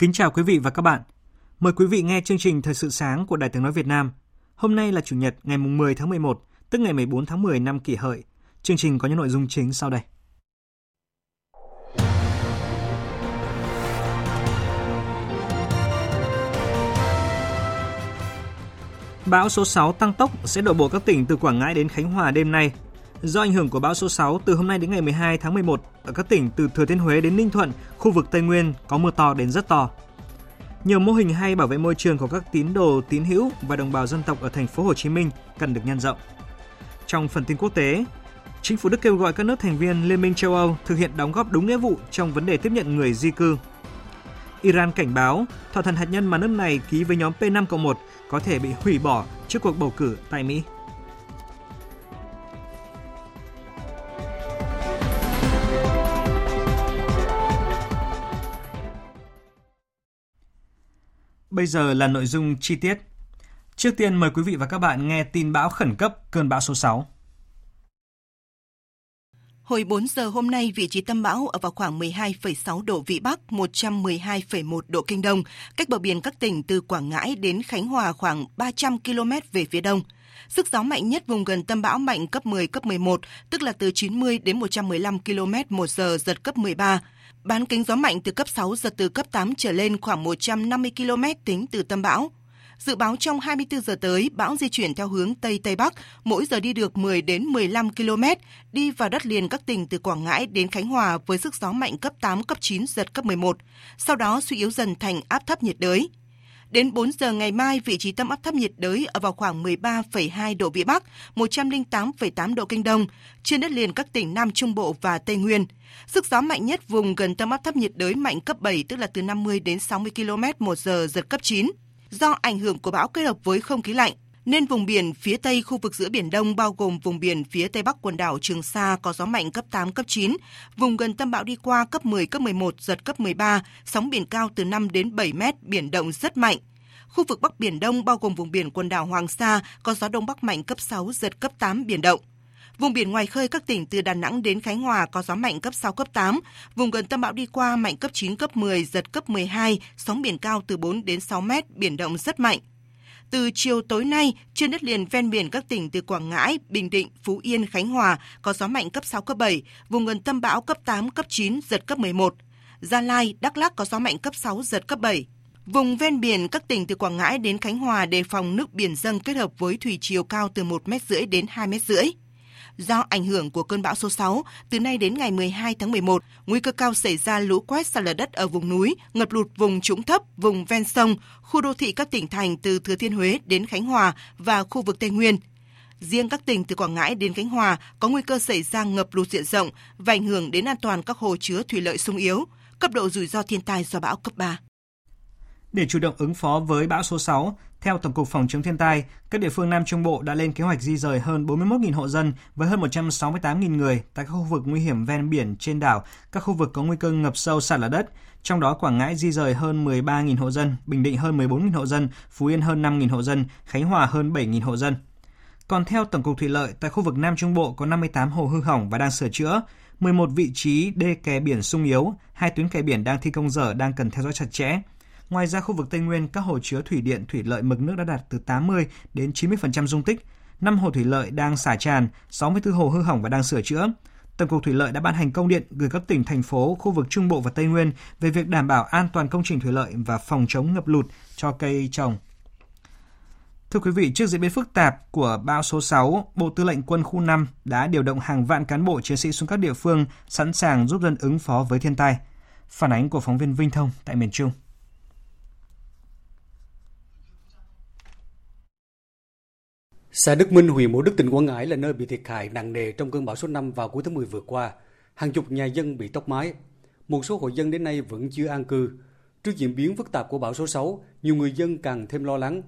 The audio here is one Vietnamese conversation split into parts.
Kính chào quý vị và các bạn. Mời quý vị nghe chương trình Thời sự sáng của Đài Tiếng Nói Việt Nam. Hôm nay là Chủ nhật ngày 10 tháng 11, tức ngày 14 tháng 10 năm kỷ hợi. Chương trình có những nội dung chính sau đây. Bão số 6 tăng tốc sẽ đổ bộ các tỉnh từ Quảng Ngãi đến Khánh Hòa đêm nay. Do ảnh hưởng của bão số 6, từ hôm nay đến ngày 12 tháng 11, ở các tỉnh từ Thừa Thiên Huế đến Ninh Thuận, khu vực Tây Nguyên có mưa to đến rất to. Nhiều mô hình hay bảo vệ môi trường của các tín đồ, tín hữu và đồng bào dân tộc ở thành phố Hồ Chí Minh cần được nhân rộng. Trong phần tin quốc tế, chính phủ Đức kêu gọi các nước thành viên Liên minh châu Âu thực hiện đóng góp đúng nghĩa vụ trong vấn đề tiếp nhận người di cư. Iran cảnh báo thỏa thuận hạt nhân mà nước này ký với nhóm P5-1 có thể bị hủy bỏ trước cuộc bầu cử tại Mỹ. Bây giờ là nội dung chi tiết. Trước tiên mời quý vị và các bạn nghe tin bão khẩn cấp cơn bão số 6. Hồi 4 giờ hôm nay, vị trí tâm bão ở vào khoảng 12,6 độ Vĩ Bắc, 112,1 độ Kinh Đông, cách bờ biển các tỉnh từ Quảng Ngãi đến Khánh Hòa khoảng 300 km về phía đông. Sức gió mạnh nhất vùng gần tâm bão mạnh cấp 10, cấp 11, tức là từ 90 đến 115 km một giờ, giật cấp 13. Bán kính gió mạnh từ cấp 6 giật từ cấp 8 trở lên khoảng 150 km tính từ tâm bão. Dự báo trong 24 giờ tới, bão di chuyển theo hướng Tây Tây Bắc, mỗi giờ đi được 10 đến 15 km, đi vào đất liền các tỉnh từ Quảng Ngãi đến Khánh Hòa với sức gió mạnh cấp 8, cấp 9, giật cấp 11. Sau đó suy yếu dần thành áp thấp nhiệt đới. Đến 4 giờ ngày mai, vị trí tâm áp thấp nhiệt đới ở vào khoảng 13,2 độ Vĩ Bắc, 108,8 độ Kinh Đông, trên đất liền các tỉnh Nam Trung Bộ và Tây Nguyên. Sức gió mạnh nhất vùng gần tâm áp thấp nhiệt đới mạnh cấp 7, tức là từ 50 đến 60 km một giờ, giật cấp 9. Do ảnh hưởng của bão kết hợp với không khí lạnh, nên vùng biển phía Tây khu vực giữa Biển Đông bao gồm vùng biển phía Tây Bắc quần đảo Trường Sa có gió mạnh cấp 8, cấp 9, vùng gần tâm bão đi qua cấp 10, cấp 11, giật cấp 13, sóng biển cao từ 5 đến 7 mét, biển động rất mạnh. Khu vực Bắc Biển Đông bao gồm vùng biển quần đảo Hoàng Sa có gió Đông Bắc mạnh cấp 6, giật cấp 8, biển động. Vùng biển ngoài khơi các tỉnh từ Đà Nẵng đến Khánh Hòa có gió mạnh cấp 6, cấp 8. Vùng gần tâm bão đi qua mạnh cấp 9, cấp 10, giật cấp 12, sóng biển cao từ 4 đến 6 mét, biển động rất mạnh. Từ chiều tối nay, trên đất liền ven biển các tỉnh từ Quảng Ngãi, Bình Định, Phú Yên, Khánh Hòa có gió mạnh cấp 6, cấp 7, vùng gần tâm bão cấp 8, cấp 9, giật cấp 11. Gia Lai, Đắk Lắk có gió mạnh cấp 6, giật cấp 7. Vùng ven biển các tỉnh từ Quảng Ngãi đến Khánh Hòa đề phòng nước biển dâng kết hợp với thủy chiều cao từ 1 mét rưỡi đến 2 mét rưỡi. Do ảnh hưởng của cơn bão số 6, từ nay đến ngày 12 tháng 11, nguy cơ cao xảy ra lũ quét sạt lở đất ở vùng núi, ngập lụt vùng trũng thấp, vùng ven sông, khu đô thị các tỉnh thành từ Thừa Thiên Huế đến Khánh Hòa và khu vực Tây Nguyên. Riêng các tỉnh từ Quảng Ngãi đến Khánh Hòa có nguy cơ xảy ra ngập lụt diện rộng và ảnh hưởng đến an toàn các hồ chứa thủy lợi sung yếu, cấp độ rủi ro thiên tai do bão cấp 3. Để chủ động ứng phó với bão số 6, theo Tổng cục Phòng chống thiên tai, các địa phương Nam Trung Bộ đã lên kế hoạch di rời hơn 41.000 hộ dân với hơn 168.000 người tại các khu vực nguy hiểm ven biển trên đảo, các khu vực có nguy cơ ngập sâu sạt lở đất. Trong đó Quảng Ngãi di rời hơn 13.000 hộ dân, Bình Định hơn 14.000 hộ dân, Phú Yên hơn 5.000 hộ dân, Khánh Hòa hơn 7.000 hộ dân. Còn theo Tổng cục Thủy lợi, tại khu vực Nam Trung Bộ có 58 hồ hư hỏng và đang sửa chữa, 11 vị trí đê kè biển sung yếu, hai tuyến kè biển đang thi công dở đang cần theo dõi chặt chẽ. Ngoài ra khu vực Tây Nguyên, các hồ chứa thủy điện, thủy lợi mực nước đã đạt từ 80 đến 90% dung tích. 5 hồ thủy lợi đang xả tràn, 64 hồ hư hỏng và đang sửa chữa. Tổng cục Thủy lợi đã ban hành công điện gửi các tỉnh, thành phố, khu vực Trung Bộ và Tây Nguyên về việc đảm bảo an toàn công trình thủy lợi và phòng chống ngập lụt cho cây trồng. Thưa quý vị, trước diễn biến phức tạp của bão số 6, Bộ Tư lệnh Quân khu 5 đã điều động hàng vạn cán bộ chiến sĩ xuống các địa phương sẵn sàng giúp dân ứng phó với thiên tai. Phản ánh của phóng viên Vinh Thông tại miền Trung. Xã Đức Minh, huyện Mộ Đức, tỉnh Quảng Ngãi là nơi bị thiệt hại nặng nề trong cơn bão số 5 vào cuối tháng 10 vừa qua. Hàng chục nhà dân bị tốc mái. Một số hộ dân đến nay vẫn chưa an cư. Trước diễn biến phức tạp của bão số 6, nhiều người dân càng thêm lo lắng.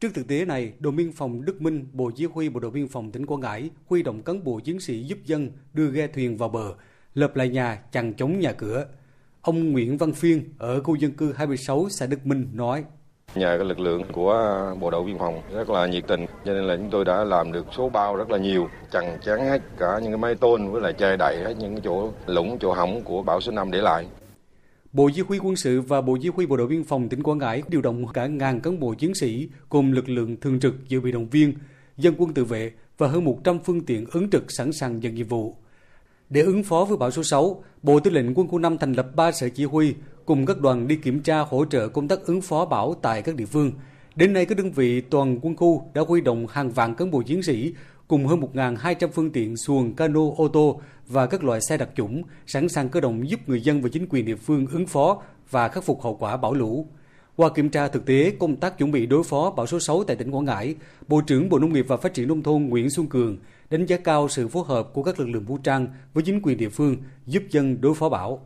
Trước thực tế này, đồn biên phòng Đức Minh, Bộ Chỉ huy Bộ đội biên phòng tỉnh Quảng Ngãi huy động cán bộ chiến sĩ giúp dân đưa ghe thuyền vào bờ, lập lại nhà, chặn chống nhà cửa. Ông Nguyễn Văn Phiên ở khu dân cư 26 xã Đức Minh nói: Nhờ cái lực lượng của à, bộ đội biên phòng rất là nhiệt tình, cho nên là chúng tôi đã làm được số bao rất là nhiều, chằng chán hết cả những cái máy tôn với lại che đậy hết những cái chỗ lũng, chỗ hỏng của bão số 5 để lại. Bộ Chỉ huy quân sự và Bộ Chỉ huy Bộ đội biên phòng tỉnh Quảng Ngãi điều động cả ngàn cán bộ chiến sĩ cùng lực lượng thường trực dự bị động viên, dân quân tự vệ và hơn 100 phương tiện ứng trực sẵn sàng nhận nhiệm vụ. Để ứng phó với bão số 6, Bộ Tư lệnh Quân khu 5 thành lập 3 sở chỉ huy cùng các đoàn đi kiểm tra hỗ trợ công tác ứng phó bão tại các địa phương. Đến nay, các đơn vị toàn quân khu đã huy động hàng vạn cán bộ chiến sĩ cùng hơn 1.200 phương tiện xuồng, cano, ô tô và các loại xe đặc chủng sẵn sàng cơ động giúp người dân và chính quyền địa phương ứng phó và khắc phục hậu quả bão lũ. Qua kiểm tra thực tế công tác chuẩn bị đối phó bão số 6 tại tỉnh Quảng Ngãi, Bộ trưởng Bộ Nông nghiệp và Phát triển Nông thôn Nguyễn Xuân Cường đánh giá cao sự phối hợp của các lực lượng vũ trang với chính quyền địa phương giúp dân đối phó bão.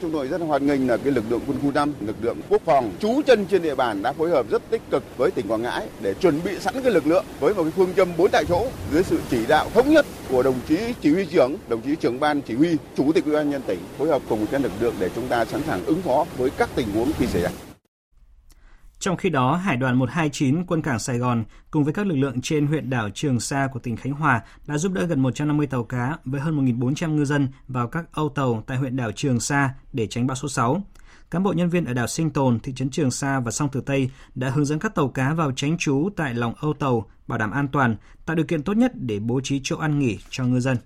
Chúng tôi rất hoan nghênh là cái lực lượng quân khu 5, lực lượng quốc phòng trú chân trên địa bàn đã phối hợp rất tích cực với tỉnh Quảng Ngãi để chuẩn bị sẵn cái lực lượng với một cái phương châm bốn tại chỗ dưới sự chỉ đạo thống nhất của đồng chí chỉ huy trưởng, đồng chí trưởng ban chỉ huy, chủ tịch ủy ban nhân tỉnh phối hợp cùng các lực lượng để chúng ta sẵn sàng ứng phó với các tình huống khi xảy ra. Trong khi đó, Hải đoàn 129 quân cảng Sài Gòn cùng với các lực lượng trên huyện đảo Trường Sa của tỉnh Khánh Hòa đã giúp đỡ gần 150 tàu cá với hơn 1.400 ngư dân vào các âu tàu tại huyện đảo Trường Sa để tránh bão số 6. Cán bộ nhân viên ở đảo Sinh Tồn, thị trấn Trường Sa và sông Tử Tây đã hướng dẫn các tàu cá vào tránh trú tại lòng âu tàu, bảo đảm an toàn, tạo điều kiện tốt nhất để bố trí chỗ ăn nghỉ cho ngư dân.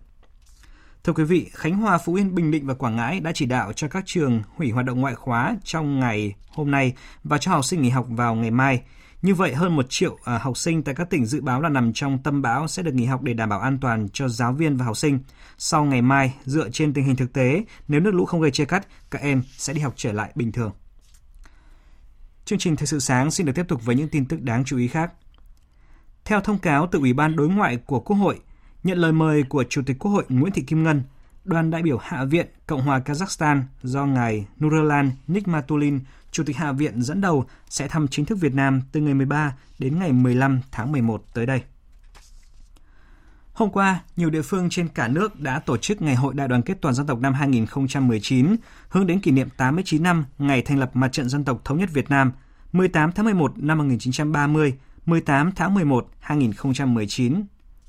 Thưa quý vị, Khánh Hòa, Phú Yên, Bình Định và Quảng Ngãi đã chỉ đạo cho các trường hủy hoạt động ngoại khóa trong ngày hôm nay và cho học sinh nghỉ học vào ngày mai. Như vậy, hơn 1 triệu à, học sinh tại các tỉnh dự báo là nằm trong tâm bão sẽ được nghỉ học để đảm bảo an toàn cho giáo viên và học sinh. Sau ngày mai, dựa trên tình hình thực tế, nếu nước lũ không gây chia cắt, các em sẽ đi học trở lại bình thường. Chương trình Thời sự sáng xin được tiếp tục với những tin tức đáng chú ý khác. Theo thông cáo từ Ủy ban Đối ngoại của Quốc hội, Nhận lời mời của Chủ tịch Quốc hội Nguyễn Thị Kim Ngân, đoàn đại biểu Hạ viện Cộng hòa Kazakhstan do ngài Nurlan Nikmatulin, Chủ tịch Hạ viện dẫn đầu sẽ thăm chính thức Việt Nam từ ngày 13 đến ngày 15 tháng 11 tới đây. Hôm qua, nhiều địa phương trên cả nước đã tổ chức Ngày hội Đại đoàn kết toàn dân tộc năm 2019, hướng đến kỷ niệm 89 năm ngày thành lập Mặt trận Dân tộc Thống nhất Việt Nam, 18 tháng 11 năm 1930, 18 tháng 11 2019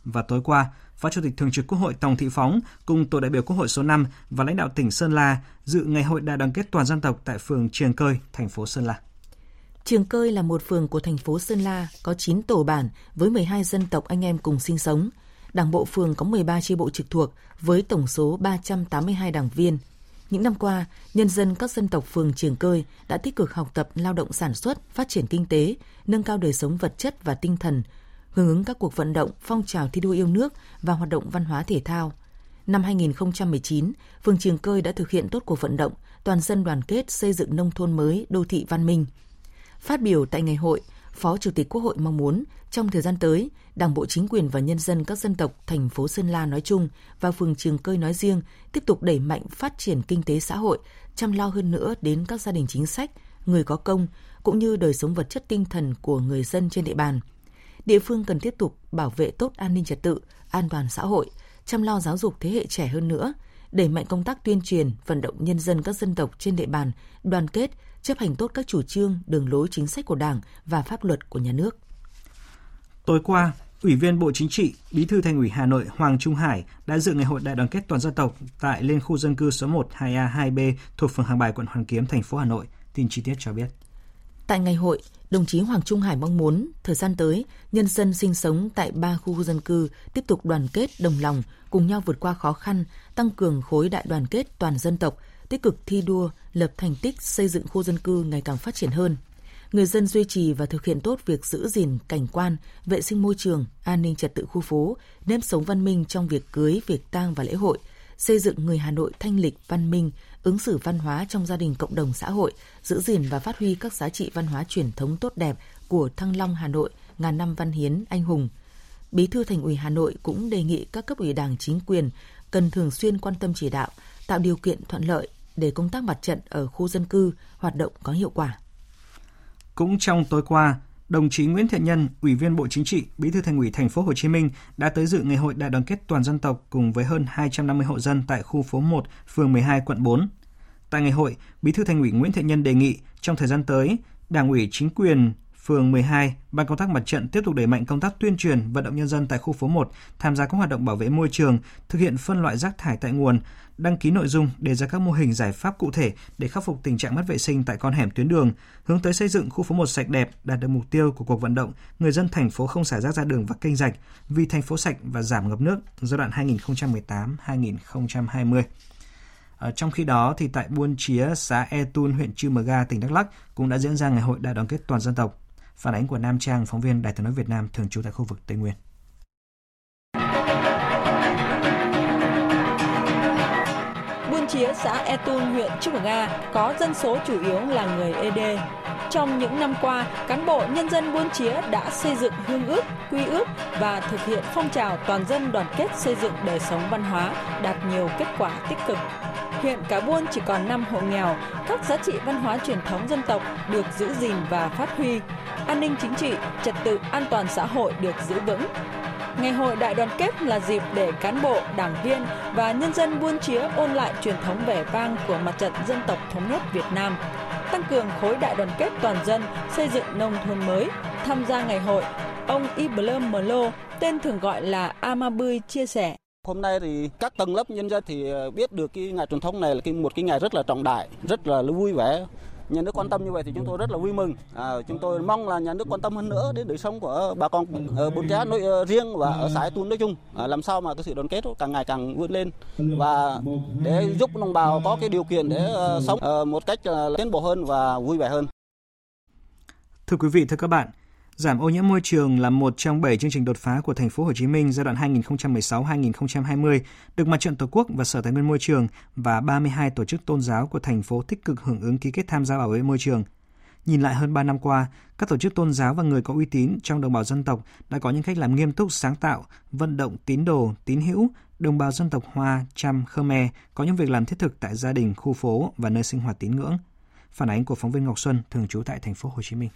và tối qua, Phó Chủ tịch Thường trực Quốc hội Tòng Thị Phóng cùng tổ đại biểu Quốc hội số 5 và lãnh đạo tỉnh Sơn La dự ngày hội đại đoàn kết toàn dân tộc tại phường trường Cơi, thành phố Sơn La. trường Cơi là một phường của thành phố Sơn La, có 9 tổ bản với 12 dân tộc anh em cùng sinh sống. Đảng bộ phường có 13 chi bộ trực thuộc với tổng số 382 đảng viên. Những năm qua, nhân dân các dân tộc phường trường Cơi đã tích cực học tập lao động sản xuất, phát triển kinh tế, nâng cao đời sống vật chất và tinh thần, hưởng ứng các cuộc vận động, phong trào thi đua yêu nước và hoạt động văn hóa thể thao. Năm 2019, phường Triềng Cơi đã thực hiện tốt cuộc vận động toàn dân đoàn kết xây dựng nông thôn mới, đô thị văn minh. Phát biểu tại ngày hội, Phó Chủ tịch Quốc hội mong muốn trong thời gian tới, Đảng bộ chính quyền và nhân dân các dân tộc thành phố Sơn La nói chung và phường Trường Cơi nói riêng tiếp tục đẩy mạnh phát triển kinh tế xã hội, chăm lo hơn nữa đến các gia đình chính sách, người có công cũng như đời sống vật chất tinh thần của người dân trên địa bàn – địa phương cần tiếp tục bảo vệ tốt an ninh trật tự, an toàn xã hội, chăm lo giáo dục thế hệ trẻ hơn nữa, đẩy mạnh công tác tuyên truyền, vận động nhân dân các dân tộc trên địa bàn đoàn kết, chấp hành tốt các chủ trương, đường lối chính sách của Đảng và pháp luật của nhà nước. Tối qua, Ủy viên Bộ Chính trị, Bí thư Thành ủy Hà Nội Hoàng Trung Hải đã dự ngày hội đại đoàn kết toàn dân tộc tại liên khu dân cư số 1, 2A, 2B thuộc phường Hàng Bài, quận Hoàn Kiếm, thành phố Hà Nội. Tin chi tiết cho biết. Tại ngày hội, đồng chí Hoàng Trung Hải mong muốn thời gian tới, nhân dân sinh sống tại ba khu dân cư tiếp tục đoàn kết đồng lòng, cùng nhau vượt qua khó khăn, tăng cường khối đại đoàn kết toàn dân tộc, tích cực thi đua, lập thành tích xây dựng khu dân cư ngày càng phát triển hơn. người dân duy trì và thực hiện tốt việc giữ gìn cảnh quan, vệ sinh môi trường, an ninh trật tự khu phố, nếp sống văn minh trong việc cưới, việc tang và lễ hội, xây dựng người Hà Nội thanh lịch, văn minh, ứng xử văn hóa trong gia đình cộng đồng xã hội, giữ gìn và phát huy các giá trị văn hóa truyền thống tốt đẹp của Thăng Long Hà Nội, ngàn năm văn hiến anh hùng. Bí thư Thành ủy Hà Nội cũng đề nghị các cấp ủy Đảng chính quyền cần thường xuyên quan tâm chỉ đạo, tạo điều kiện thuận lợi để công tác mặt trận ở khu dân cư hoạt động có hiệu quả. Cũng trong tối qua, đồng chí Nguyễn Thiện Nhân, Ủy viên Bộ Chính trị, Bí thư Thành ủy Thành phố Hồ Chí Minh đã tới dự ngày hội đại đoàn kết toàn dân tộc cùng với hơn 250 hộ dân tại khu phố 1, phường 12, quận 4. Tại ngày hội, Bí thư Thành ủy Nguyễn Thiện Nhân đề nghị trong thời gian tới, Đảng ủy chính quyền phường 12, Ban công tác mặt trận tiếp tục đẩy mạnh công tác tuyên truyền vận động nhân dân tại khu phố 1 tham gia các hoạt động bảo vệ môi trường, thực hiện phân loại rác thải tại nguồn, đăng ký nội dung đề ra các mô hình giải pháp cụ thể để khắc phục tình trạng mất vệ sinh tại con hẻm tuyến đường, hướng tới xây dựng khu phố 1 sạch đẹp, đạt được mục tiêu của cuộc vận động người dân thành phố không xả rác ra đường và kênh rạch vì thành phố sạch và giảm ngập nước giai đoạn 2018-2020. Ở ờ, trong khi đó thì tại Buôn Chía, xã E Tun, huyện Chư Mờ Ga, tỉnh Đắk Lắk cũng đã diễn ra ngày hội đại đoàn kết toàn dân tộc. Phản ánh của Nam Trang, phóng viên Đài tiếng nói Việt Nam thường trú tại khu vực Tây Nguyên. Buôn Chía, xã Etun, huyện Chư Mờ Ga có dân số chủ yếu là người ED. Trong những năm qua, cán bộ nhân dân Buôn Chía đã xây dựng hương ước, quy ước và thực hiện phong trào toàn dân đoàn kết xây dựng đời sống văn hóa, đạt nhiều kết quả tích cực. Hiện cả buôn chỉ còn 5 hộ nghèo, các giá trị văn hóa truyền thống dân tộc được giữ gìn và phát huy, an ninh chính trị, trật tự an toàn xã hội được giữ vững. Ngày hội đại đoàn kết là dịp để cán bộ, đảng viên và nhân dân buôn chía ôn lại truyền thống vẻ vang của mặt trận dân tộc thống nhất Việt Nam, tăng cường khối đại đoàn kết toàn dân, xây dựng nông thôn mới. Tham gia ngày hội, ông Iblum Mlo, tên thường gọi là Amabui chia sẻ. Hôm nay thì các tầng lớp nhân dân thì biết được cái ngày truyền thống này là cái một cái ngày rất là trọng đại, rất là vui vẻ. Nhà nước quan tâm như vậy thì chúng tôi rất là vui mừng. À, chúng tôi mong là nhà nước quan tâm hơn nữa đến đời sống của bà con ở Bồn Trá nói ờ, riêng và ở xã Tun nói chung. À, làm sao mà cái sự đoàn kết càng ngày càng vươn lên và để giúp đồng bào có cái điều kiện để ờ, sống ờ, một cách tiến bộ hơn và vui vẻ hơn. Thưa quý vị, thưa các bạn, Giảm ô nhiễm môi trường là một trong 7 chương trình đột phá của thành phố Hồ Chí Minh giai đoạn 2016-2020 được Mặt trận Tổ quốc và Sở Tài nguyên Môi trường và 32 tổ chức tôn giáo của thành phố tích cực hưởng ứng ký kết tham gia bảo vệ môi trường. Nhìn lại hơn 3 năm qua, các tổ chức tôn giáo và người có uy tín trong đồng bào dân tộc đã có những cách làm nghiêm túc, sáng tạo, vận động tín đồ, tín hữu, đồng bào dân tộc Hoa, Chăm, Khmer có những việc làm thiết thực tại gia đình, khu phố và nơi sinh hoạt tín ngưỡng. Phản ánh của phóng viên Ngọc Xuân thường trú tại thành phố Hồ Chí Minh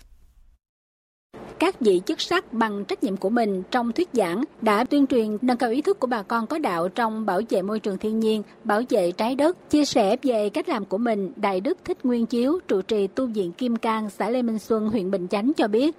các vị chức sắc bằng trách nhiệm của mình trong thuyết giảng đã tuyên truyền nâng cao ý thức của bà con có đạo trong bảo vệ môi trường thiên nhiên, bảo vệ trái đất, chia sẻ về cách làm của mình. Đại đức Thích Nguyên Chiếu, trụ trì tu viện Kim Cang, xã Lê Minh Xuân, huyện Bình Chánh cho biết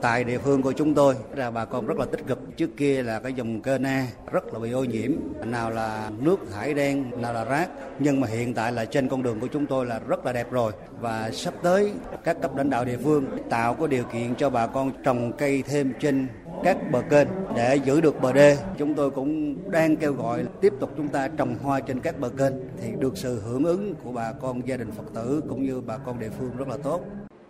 tại địa phương của chúng tôi. Là bà con rất là tích cực. Trước kia là cái dòng kênh A rất là bị ô nhiễm. Nào là nước, thải đen, nào là rác. Nhưng mà hiện tại là trên con đường của chúng tôi là rất là đẹp rồi. Và sắp tới các cấp lãnh đạo địa phương tạo có điều kiện cho bà con trồng cây thêm trên các bờ kênh để giữ được bờ đê. Chúng tôi cũng đang kêu gọi tiếp tục chúng ta trồng hoa trên các bờ kênh thì được sự hưởng ứng của bà con gia đình phật tử cũng như bà con địa phương rất là tốt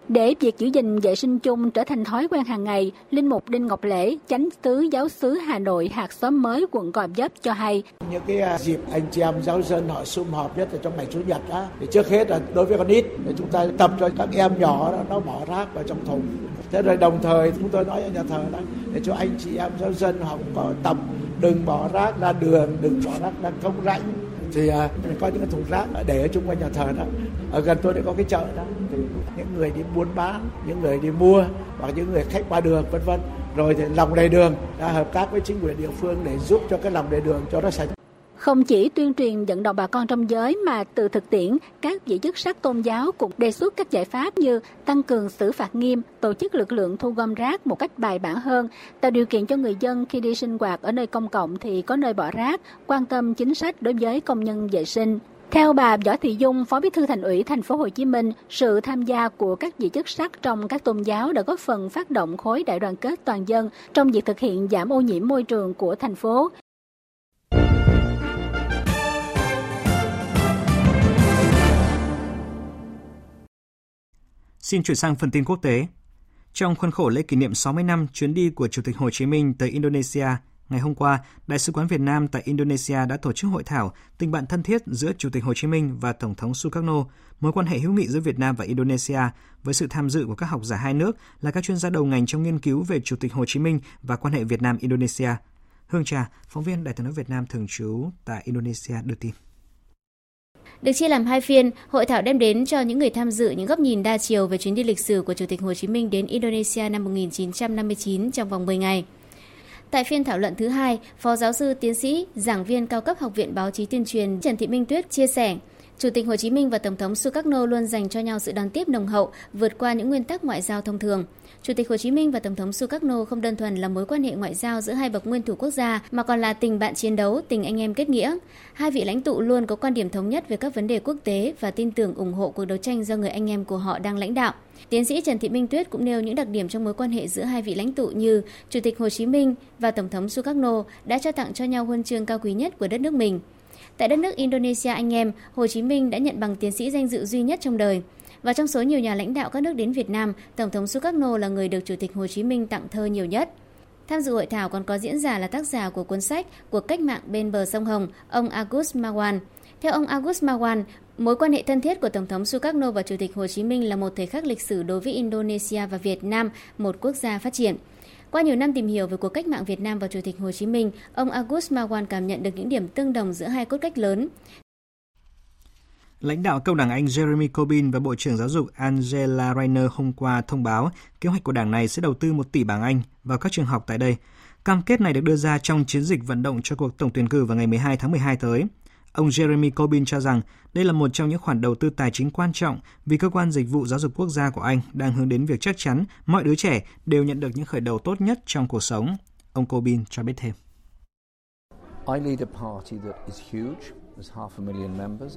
để việc giữ gìn vệ sinh chung trở thành thói quen hàng ngày, Linh Mục Đinh Ngọc Lễ, chánh tứ giáo xứ Hà Nội, hạt xóm mới quận Gò Vấp cho hay. Những cái à, dịp anh chị em giáo dân họ sum họp nhất là trong ngày Chủ nhật đó, thì trước hết là đối với con ít, thì chúng ta tập cho các em nhỏ đó, nó bỏ rác vào trong thùng. Thế rồi đồng thời chúng tôi nói ở nhà thờ đó, để cho anh chị em giáo dân họ cũng có tập đừng bỏ rác ra đường, đừng bỏ rác ra công rãnh thì à, có những cái thùng rác để ở chung quanh nhà thờ đó. Ở gần tôi đã có cái chợ đó. Thì những người đi buôn bán những người đi mua hoặc những người khách qua đường vân vân. Rồi thì lòng lề đường đã hợp tác với chính quyền địa phương để giúp cho cái lòng lề đường cho nó sạch không chỉ tuyên truyền vận động bà con trong giới mà từ thực tiễn, các vị chức sắc tôn giáo cũng đề xuất các giải pháp như tăng cường xử phạt nghiêm, tổ chức lực lượng thu gom rác một cách bài bản hơn, tạo điều kiện cho người dân khi đi sinh hoạt ở nơi công cộng thì có nơi bỏ rác, quan tâm chính sách đối với công nhân vệ sinh. Theo bà Võ Thị Dung, Phó Bí thư Thành ủy Thành phố Hồ Chí Minh, sự tham gia của các vị chức sắc trong các tôn giáo đã góp phần phát động khối đại đoàn kết toàn dân trong việc thực hiện giảm ô nhiễm môi trường của thành phố. Xin chuyển sang phần tin quốc tế. Trong khuôn khổ lễ kỷ niệm 60 năm chuyến đi của Chủ tịch Hồ Chí Minh tới Indonesia, ngày hôm qua, Đại sứ quán Việt Nam tại Indonesia đã tổ chức hội thảo tình bạn thân thiết giữa Chủ tịch Hồ Chí Minh và Tổng thống Sukarno, mối quan hệ hữu nghị giữa Việt Nam và Indonesia với sự tham dự của các học giả hai nước là các chuyên gia đầu ngành trong nghiên cứu về Chủ tịch Hồ Chí Minh và quan hệ Việt Nam Indonesia. Hương Trà, phóng viên Đài tiếng nói Việt Nam thường trú tại Indonesia đưa tin. Được chia làm hai phiên, hội thảo đem đến cho những người tham dự những góc nhìn đa chiều về chuyến đi lịch sử của Chủ tịch Hồ Chí Minh đến Indonesia năm 1959 trong vòng 10 ngày. Tại phiên thảo luận thứ hai, Phó giáo sư tiến sĩ, giảng viên cao cấp Học viện Báo chí Tuyên truyền Trần Thị Minh Tuyết chia sẻ, Chủ tịch Hồ Chí Minh và Tổng thống Sukarno luôn dành cho nhau sự đón tiếp nồng hậu, vượt qua những nguyên tắc ngoại giao thông thường. Chủ tịch Hồ Chí Minh và Tổng thống Sukarno không đơn thuần là mối quan hệ ngoại giao giữa hai bậc nguyên thủ quốc gia mà còn là tình bạn chiến đấu, tình anh em kết nghĩa. Hai vị lãnh tụ luôn có quan điểm thống nhất về các vấn đề quốc tế và tin tưởng ủng hộ cuộc đấu tranh do người anh em của họ đang lãnh đạo. Tiến sĩ Trần Thị Minh Tuyết cũng nêu những đặc điểm trong mối quan hệ giữa hai vị lãnh tụ như Chủ tịch Hồ Chí Minh và Tổng thống Sukarno đã trao tặng cho nhau huân chương cao quý nhất của đất nước mình. Tại đất nước Indonesia anh em, Hồ Chí Minh đã nhận bằng tiến sĩ danh dự duy nhất trong đời. Và trong số nhiều nhà lãnh đạo các nước đến Việt Nam, Tổng thống Sukarno là người được Chủ tịch Hồ Chí Minh tặng thơ nhiều nhất. Tham dự hội thảo còn có diễn giả là tác giả của cuốn sách “Cuộc cách mạng bên bờ sông Hồng, ông Agus Mawan. Theo ông Agus Mawan, mối quan hệ thân thiết của Tổng thống Sukarno và Chủ tịch Hồ Chí Minh là một thời khắc lịch sử đối với Indonesia và Việt Nam, một quốc gia phát triển. Qua nhiều năm tìm hiểu về cuộc cách mạng Việt Nam và Chủ tịch Hồ Chí Minh, ông August Marwan cảm nhận được những điểm tương đồng giữa hai cốt cách lớn. Lãnh đạo công đảng Anh Jeremy Corbyn và Bộ trưởng Giáo dục Angela Rayner hôm qua thông báo kế hoạch của đảng này sẽ đầu tư 1 tỷ bảng Anh vào các trường học tại đây. Cam kết này được đưa ra trong chiến dịch vận động cho cuộc tổng tuyển cử vào ngày 12 tháng 12 tới. Ông Jeremy Corbyn cho rằng đây là một trong những khoản đầu tư tài chính quan trọng vì cơ quan dịch vụ giáo dục quốc gia của Anh đang hướng đến việc chắc chắn mọi đứa trẻ đều nhận được những khởi đầu tốt nhất trong cuộc sống. Ông Corbyn cho biết thêm. I lead a party that is huge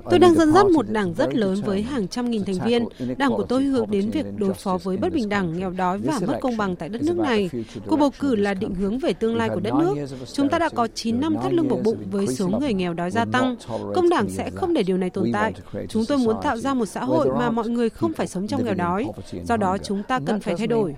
Tôi đang dẫn dắt một đảng rất lớn với hàng trăm nghìn thành viên. Đảng của tôi hướng đến việc đối phó với bất bình đẳng, nghèo đói và mất công bằng tại đất nước này. Cuộc bầu cử là định hướng về tương lai của đất nước. Chúng ta đã có 9 năm thắt lưng buộc bụng với số người nghèo đói gia tăng. Công đảng sẽ không để điều này tồn tại. Chúng tôi muốn tạo ra một xã hội mà mọi người không phải sống trong nghèo đói. Do đó chúng ta cần phải thay đổi.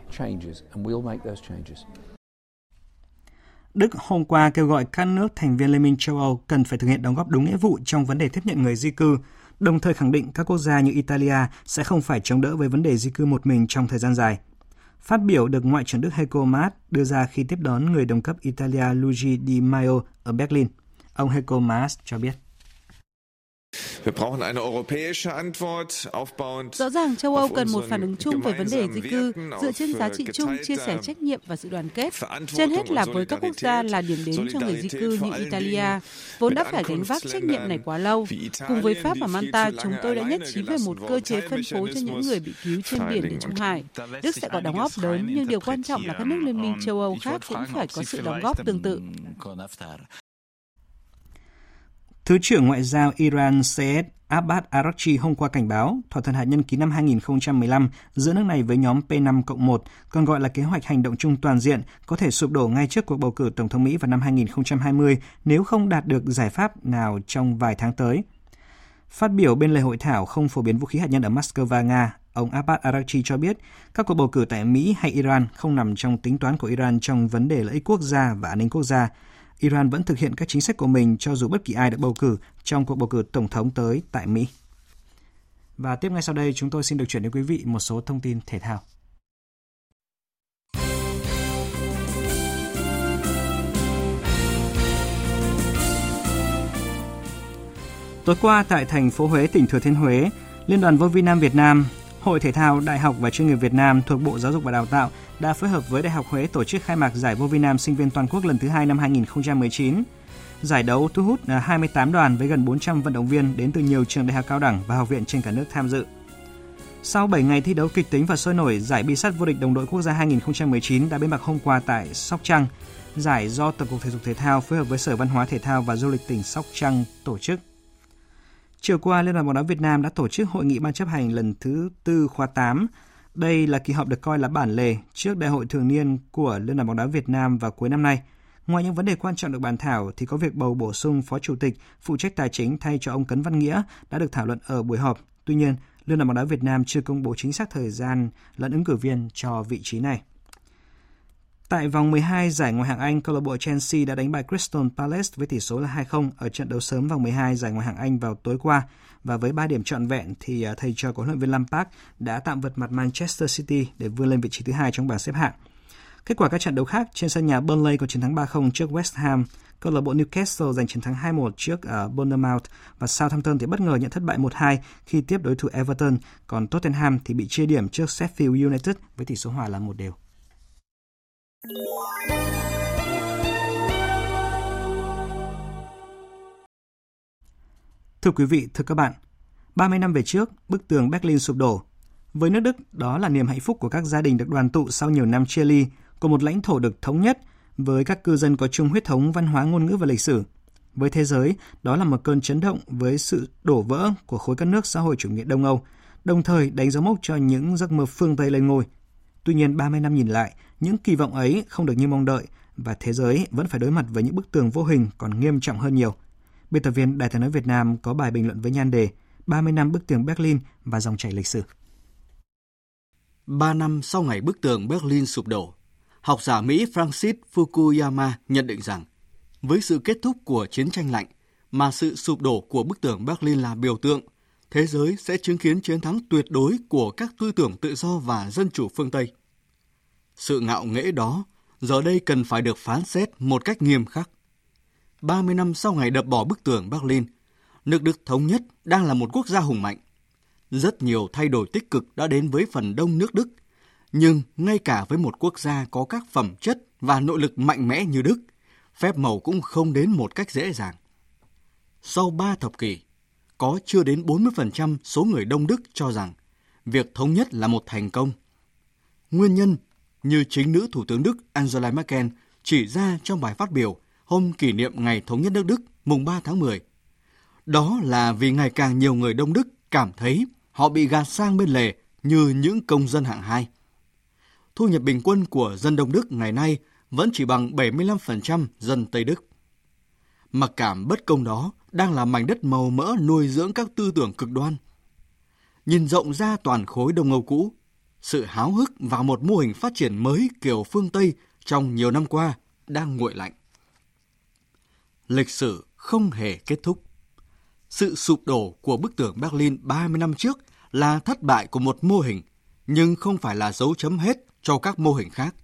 Đức hôm qua kêu gọi các nước thành viên Liên minh châu Âu cần phải thực hiện đóng góp đúng nghĩa vụ trong vấn đề tiếp nhận người di cư, đồng thời khẳng định các quốc gia như Italia sẽ không phải chống đỡ với vấn đề di cư một mình trong thời gian dài. Phát biểu được Ngoại trưởng Đức Heiko Maas đưa ra khi tiếp đón người đồng cấp Italia Luigi Di Maio ở Berlin. Ông Heiko Maas cho biết. Rõ ràng châu Âu cần một phản ứng chung về vấn đề di cư dựa trên giá trị chung, chia sẻ trách nhiệm và sự đoàn kết. Trên hết là với các quốc gia là điểm đến cho người di cư như Italia, vốn đã phải gánh vác trách nhiệm này quá lâu. Cùng với Pháp và Malta, chúng tôi đã nhất trí về một cơ chế phân phối cho những người bị cứu trên biển đến Trung Hải. Đức sẽ có đóng góp lớn, nhưng điều quan trọng là các nước Liên minh châu Âu khác cũng phải có sự đóng góp tương tự. Thứ trưởng Ngoại giao Iran Seyed Abbas Araghchi hôm qua cảnh báo thỏa thuận hạt nhân ký năm 2015 giữa nước này với nhóm P5 cộng 1, còn gọi là kế hoạch hành động chung toàn diện, có thể sụp đổ ngay trước cuộc bầu cử Tổng thống Mỹ vào năm 2020 nếu không đạt được giải pháp nào trong vài tháng tới. Phát biểu bên lề hội thảo không phổ biến vũ khí hạt nhân ở Moscow, Nga, ông Abbas Araghchi cho biết các cuộc bầu cử tại Mỹ hay Iran không nằm trong tính toán của Iran trong vấn đề lợi ích quốc gia và an ninh quốc gia, Iran vẫn thực hiện các chính sách của mình cho dù bất kỳ ai được bầu cử trong cuộc bầu cử tổng thống tới tại Mỹ. Và tiếp ngay sau đây chúng tôi xin được chuyển đến quý vị một số thông tin thể thao. Tối qua tại thành phố Huế, tỉnh Thừa Thiên Huế, Liên đoàn vô vi Nam Việt Nam, Hội Thể thao Đại học và Chuyên nghiệp Việt Nam thuộc Bộ Giáo dục và Đào tạo đã phối hợp với Đại học Huế tổ chức khai mạc giải vô vi nam sinh viên toàn quốc lần thứ hai năm 2019. Giải đấu thu hút à, 28 đoàn với gần 400 vận động viên đến từ nhiều trường đại học cao đẳng và học viện trên cả nước tham dự. Sau 7 ngày thi đấu kịch tính và sôi nổi, giải bi sắt vô địch đồng đội quốc gia 2019 đã bế mạc hôm qua tại Sóc Trăng. Giải do Tổng cục Thể dục Thể thao phối hợp với Sở Văn hóa Thể thao và Du lịch tỉnh Sóc Trăng tổ chức. Chiều qua, Liên đoàn bóng đá Việt Nam đã tổ chức hội nghị ban chấp hành lần thứ tư khóa 8 đây là kỳ họp được coi là bản lề trước đại hội thường niên của Liên đoàn bóng đá Việt Nam vào cuối năm nay. Ngoài những vấn đề quan trọng được bàn thảo thì có việc bầu bổ sung phó chủ tịch phụ trách tài chính thay cho ông Cấn Văn Nghĩa đã được thảo luận ở buổi họp. Tuy nhiên, Liên đoàn bóng đá Việt Nam chưa công bố chính xác thời gian lẫn ứng cử viên cho vị trí này. Tại vòng 12 giải ngoại hạng Anh, câu lạc bộ Chelsea đã đánh bại Crystal Palace với tỷ số là 2-0 ở trận đấu sớm vòng 12 giải ngoại hạng Anh vào tối qua và với 3 điểm trọn vẹn thì à, thầy trò của huấn luyện viên Lampard đã tạm vượt mặt Manchester City để vươn lên vị trí thứ hai trong bảng xếp hạng. Kết quả các trận đấu khác trên sân nhà Burnley có chiến thắng 3-0 trước West Ham, câu lạc bộ Newcastle giành chiến thắng 2-1 trước uh, Bournemouth và Southampton thì bất ngờ nhận thất bại 1-2 khi tiếp đối thủ Everton, còn Tottenham thì bị chia điểm trước Sheffield United với tỷ số hòa là một đều. Thưa quý vị, thưa các bạn, 30 năm về trước, bức tường Berlin sụp đổ. Với nước Đức, đó là niềm hạnh phúc của các gia đình được đoàn tụ sau nhiều năm chia ly, của một lãnh thổ được thống nhất với các cư dân có chung huyết thống văn hóa ngôn ngữ và lịch sử. Với thế giới, đó là một cơn chấn động với sự đổ vỡ của khối các nước xã hội chủ nghĩa Đông Âu, đồng thời đánh dấu mốc cho những giấc mơ phương Tây lên ngôi. Tuy nhiên 30 năm nhìn lại, những kỳ vọng ấy không được như mong đợi và thế giới vẫn phải đối mặt với những bức tường vô hình còn nghiêm trọng hơn nhiều. Biên tập viên Đài tiếng nói Việt Nam có bài bình luận với nhan đề 30 năm bức tường Berlin và dòng chảy lịch sử. 3 năm sau ngày bức tường Berlin sụp đổ, học giả Mỹ Francis Fukuyama nhận định rằng với sự kết thúc của chiến tranh lạnh mà sự sụp đổ của bức tường Berlin là biểu tượng, thế giới sẽ chứng kiến chiến thắng tuyệt đối của các tư tưởng tự do và dân chủ phương Tây. Sự ngạo nghễ đó giờ đây cần phải được phán xét một cách nghiêm khắc. 30 năm sau ngày đập bỏ bức tường Berlin, nước Đức thống nhất đang là một quốc gia hùng mạnh. Rất nhiều thay đổi tích cực đã đến với phần đông nước Đức, nhưng ngay cả với một quốc gia có các phẩm chất và nội lực mạnh mẽ như Đức, phép màu cũng không đến một cách dễ dàng. Sau 3 thập kỷ, có chưa đến 40% số người Đông Đức cho rằng việc thống nhất là một thành công. Nguyên nhân như chính nữ Thủ tướng Đức Angela Merkel chỉ ra trong bài phát biểu hôm kỷ niệm Ngày Thống nhất nước Đức mùng 3 tháng 10. Đó là vì ngày càng nhiều người Đông Đức cảm thấy họ bị gạt sang bên lề như những công dân hạng hai. Thu nhập bình quân của dân Đông Đức ngày nay vẫn chỉ bằng 75% dân Tây Đức. Mặc cảm bất công đó đang là mảnh đất màu mỡ nuôi dưỡng các tư tưởng cực đoan. Nhìn rộng ra toàn khối Đông Âu cũ, sự háo hức vào một mô hình phát triển mới kiểu phương Tây trong nhiều năm qua đang nguội lạnh. Lịch sử không hề kết thúc. Sự sụp đổ của bức tường Berlin 30 năm trước là thất bại của một mô hình, nhưng không phải là dấu chấm hết cho các mô hình khác.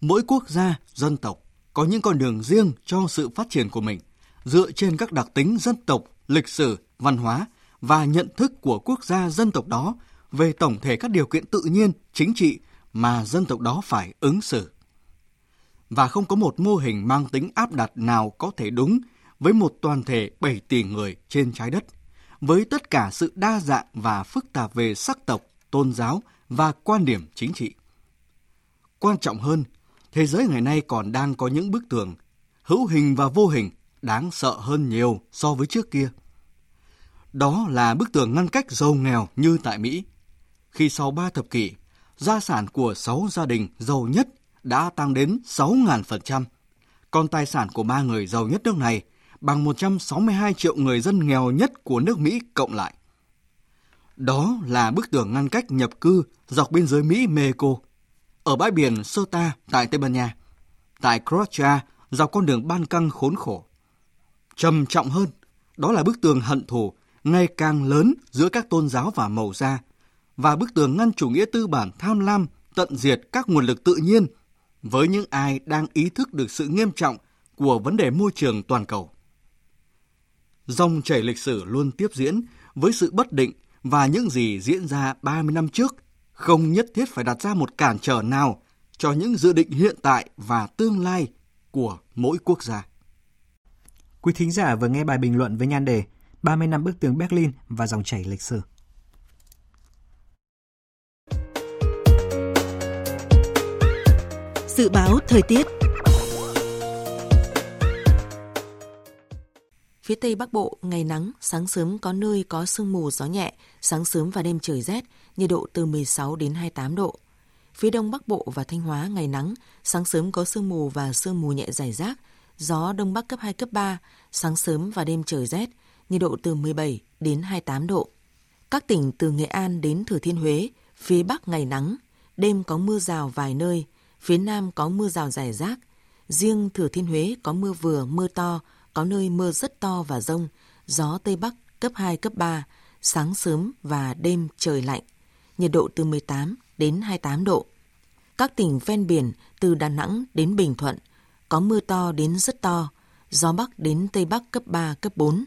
Mỗi quốc gia, dân tộc có những con đường riêng cho sự phát triển của mình, dựa trên các đặc tính dân tộc, lịch sử, văn hóa và nhận thức của quốc gia dân tộc đó về tổng thể các điều kiện tự nhiên, chính trị mà dân tộc đó phải ứng xử. Và không có một mô hình mang tính áp đặt nào có thể đúng với một toàn thể 7 tỷ người trên trái đất, với tất cả sự đa dạng và phức tạp về sắc tộc, tôn giáo và quan điểm chính trị. Quan trọng hơn, thế giới ngày nay còn đang có những bức tường, hữu hình và vô hình, đáng sợ hơn nhiều so với trước kia. Đó là bức tường ngăn cách giàu nghèo như tại Mỹ, khi sau 3 thập kỷ, gia sản của 6 gia đình giàu nhất đã tăng đến 6.000%, còn tài sản của ba người giàu nhất nước này bằng 162 triệu người dân nghèo nhất của nước Mỹ cộng lại. Đó là bức tường ngăn cách nhập cư dọc biên giới Mỹ-Mexico, ở bãi biển Sota tại Tây Ban Nha, tại Croatia dọc con đường ban căng khốn khổ. Trầm trọng hơn, đó là bức tường hận thù ngày càng lớn giữa các tôn giáo và màu da và bức tường ngăn chủ nghĩa tư bản tham lam, tận diệt các nguồn lực tự nhiên với những ai đang ý thức được sự nghiêm trọng của vấn đề môi trường toàn cầu. Dòng chảy lịch sử luôn tiếp diễn với sự bất định và những gì diễn ra 30 năm trước không nhất thiết phải đặt ra một cản trở nào cho những dự định hiện tại và tương lai của mỗi quốc gia. Quý thính giả vừa nghe bài bình luận với nhan đề 30 năm bức tường Berlin và dòng chảy lịch sử. Dự báo thời tiết Phía Tây Bắc Bộ, ngày nắng, sáng sớm có nơi có sương mù gió nhẹ, sáng sớm và đêm trời rét, nhiệt độ từ 16 đến 28 độ. Phía Đông Bắc Bộ và Thanh Hóa ngày nắng, sáng sớm có sương mù và sương mù nhẹ rải rác, gió Đông Bắc cấp 2, cấp 3, sáng sớm và đêm trời rét, nhiệt độ từ 17 đến 28 độ. Các tỉnh từ Nghệ An đến Thừa Thiên Huế, phía Bắc ngày nắng, đêm có mưa rào vài nơi, phía Nam có mưa rào rải rác. Riêng Thừa Thiên Huế có mưa vừa, mưa to, có nơi mưa rất to và rông, gió Tây Bắc cấp 2, cấp 3, sáng sớm và đêm trời lạnh, nhiệt độ từ 18 đến 28 độ. Các tỉnh ven biển từ Đà Nẵng đến Bình Thuận có mưa to đến rất to, gió Bắc đến Tây Bắc cấp 3, cấp 4.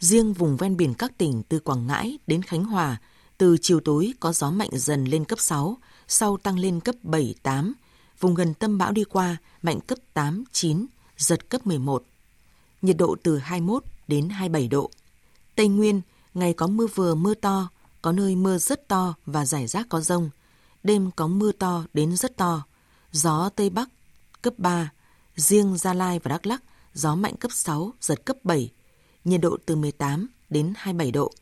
Riêng vùng ven biển các tỉnh từ Quảng Ngãi đến Khánh Hòa, từ chiều tối có gió mạnh dần lên cấp 6, sau tăng lên cấp 7, 8. Vùng gần tâm bão đi qua mạnh cấp 8, 9, giật cấp 11. Nhiệt độ từ 21 đến 27 độ. Tây Nguyên, ngày có mưa vừa mưa to, có nơi mưa rất to và rải rác có rông. Đêm có mưa to đến rất to. Gió Tây Bắc cấp 3, riêng Gia Lai và Đắk Lắc, gió mạnh cấp 6, giật cấp 7, nhiệt độ từ 18 đến 27 độ.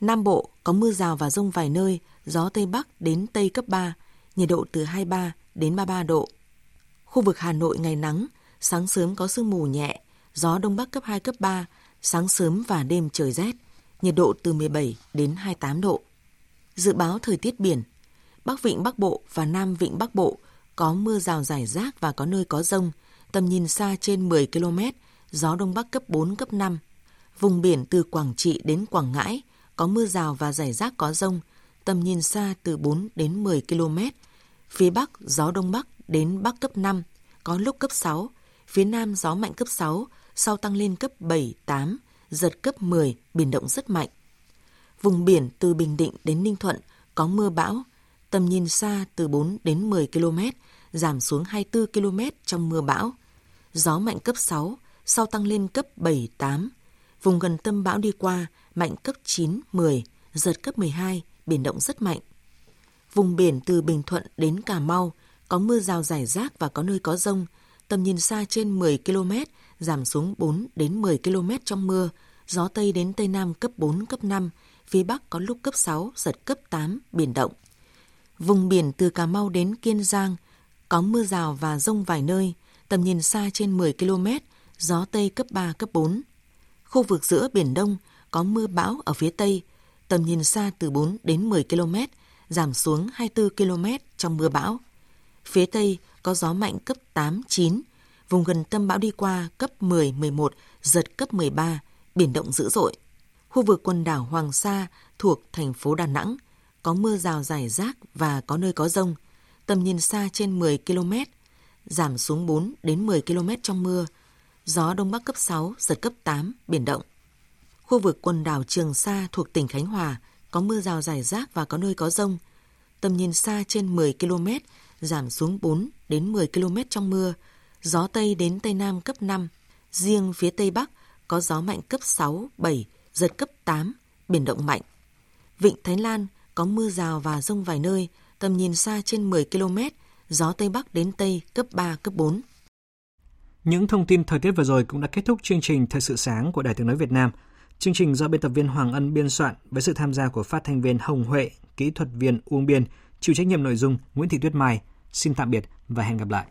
Nam Bộ có mưa rào và rông vài nơi, gió Tây Bắc đến Tây cấp 3, nhiệt độ từ 23 đến 33 độ. Khu vực Hà Nội ngày nắng, sáng sớm có sương mù nhẹ, gió Đông Bắc cấp 2, cấp 3, sáng sớm và đêm trời rét, nhiệt độ từ 17 đến 28 độ. Dự báo thời tiết biển, Bắc Vịnh Bắc Bộ và Nam Vịnh Bắc Bộ có mưa rào rải rác và có nơi có rông, tầm nhìn xa trên 10 km, gió Đông Bắc cấp 4, cấp 5. Vùng biển từ Quảng Trị đến Quảng Ngãi có mưa rào và rải rác có rông, tầm nhìn xa từ 4 đến 10 km. Phía Bắc gió Đông Bắc đến Bắc cấp 5, có lúc cấp 6. Phía Nam gió mạnh cấp 6, sau tăng lên cấp 7, 8, giật cấp 10, biển động rất mạnh. Vùng biển từ Bình Định đến Ninh Thuận có mưa bão, tầm nhìn xa từ 4 đến 10 km, giảm xuống 24 km trong mưa bão. Gió mạnh cấp 6, sau tăng lên cấp 7, 8. Vùng gần tâm bão đi qua, mạnh cấp 9, 10, giật cấp 12, biển động rất mạnh. Vùng biển từ Bình Thuận đến Cà Mau có mưa rào rải rác và có nơi có rông, tầm nhìn xa trên 10 km, giảm xuống 4 đến 10 km trong mưa, gió Tây đến Tây Nam cấp 4, cấp 5, phía Bắc có lúc cấp 6, giật cấp 8, biển động. Vùng biển từ Cà Mau đến Kiên Giang có mưa rào và rông vài nơi, tầm nhìn xa trên 10 km, gió Tây cấp 3, cấp 4. Khu vực giữa Biển Đông có mưa bão ở phía Tây, tầm nhìn xa từ 4 đến 10 km, giảm xuống 24 km trong mưa bão. Phía Tây có gió mạnh cấp 8, 9, vùng gần tâm bão đi qua cấp 10, 11, giật cấp 13, biển động dữ dội. Khu vực quần đảo Hoàng Sa thuộc thành phố Đà Nẵng có mưa rào rải rác và có nơi có rông, tầm nhìn xa trên 10 km, giảm xuống 4 đến 10 km trong mưa, gió đông bắc cấp 6, giật cấp 8, biển động. Khu vực quần đảo Trường Sa thuộc tỉnh Khánh Hòa có mưa rào rải rác và có nơi có rông, tầm nhìn xa trên 10 km, giảm xuống 4 đến 10 km trong mưa, gió Tây đến Tây Nam cấp 5, riêng phía Tây Bắc có gió mạnh cấp 6, 7, giật cấp 8, biển động mạnh. Vịnh Thái Lan có mưa rào và rông vài nơi, tầm nhìn xa trên 10 km, gió Tây Bắc đến Tây cấp 3, cấp 4. Những thông tin thời tiết vừa rồi cũng đã kết thúc chương trình Thời sự sáng của Đài tiếng nói Việt Nam. Chương trình do biên tập viên Hoàng Ân biên soạn với sự tham gia của phát thanh viên Hồng Huệ, kỹ thuật viên Uông Biên, chịu trách nhiệm nội dung Nguyễn Thị Tuyết Mai. Xin tạm biệt và hẹn gặp lại.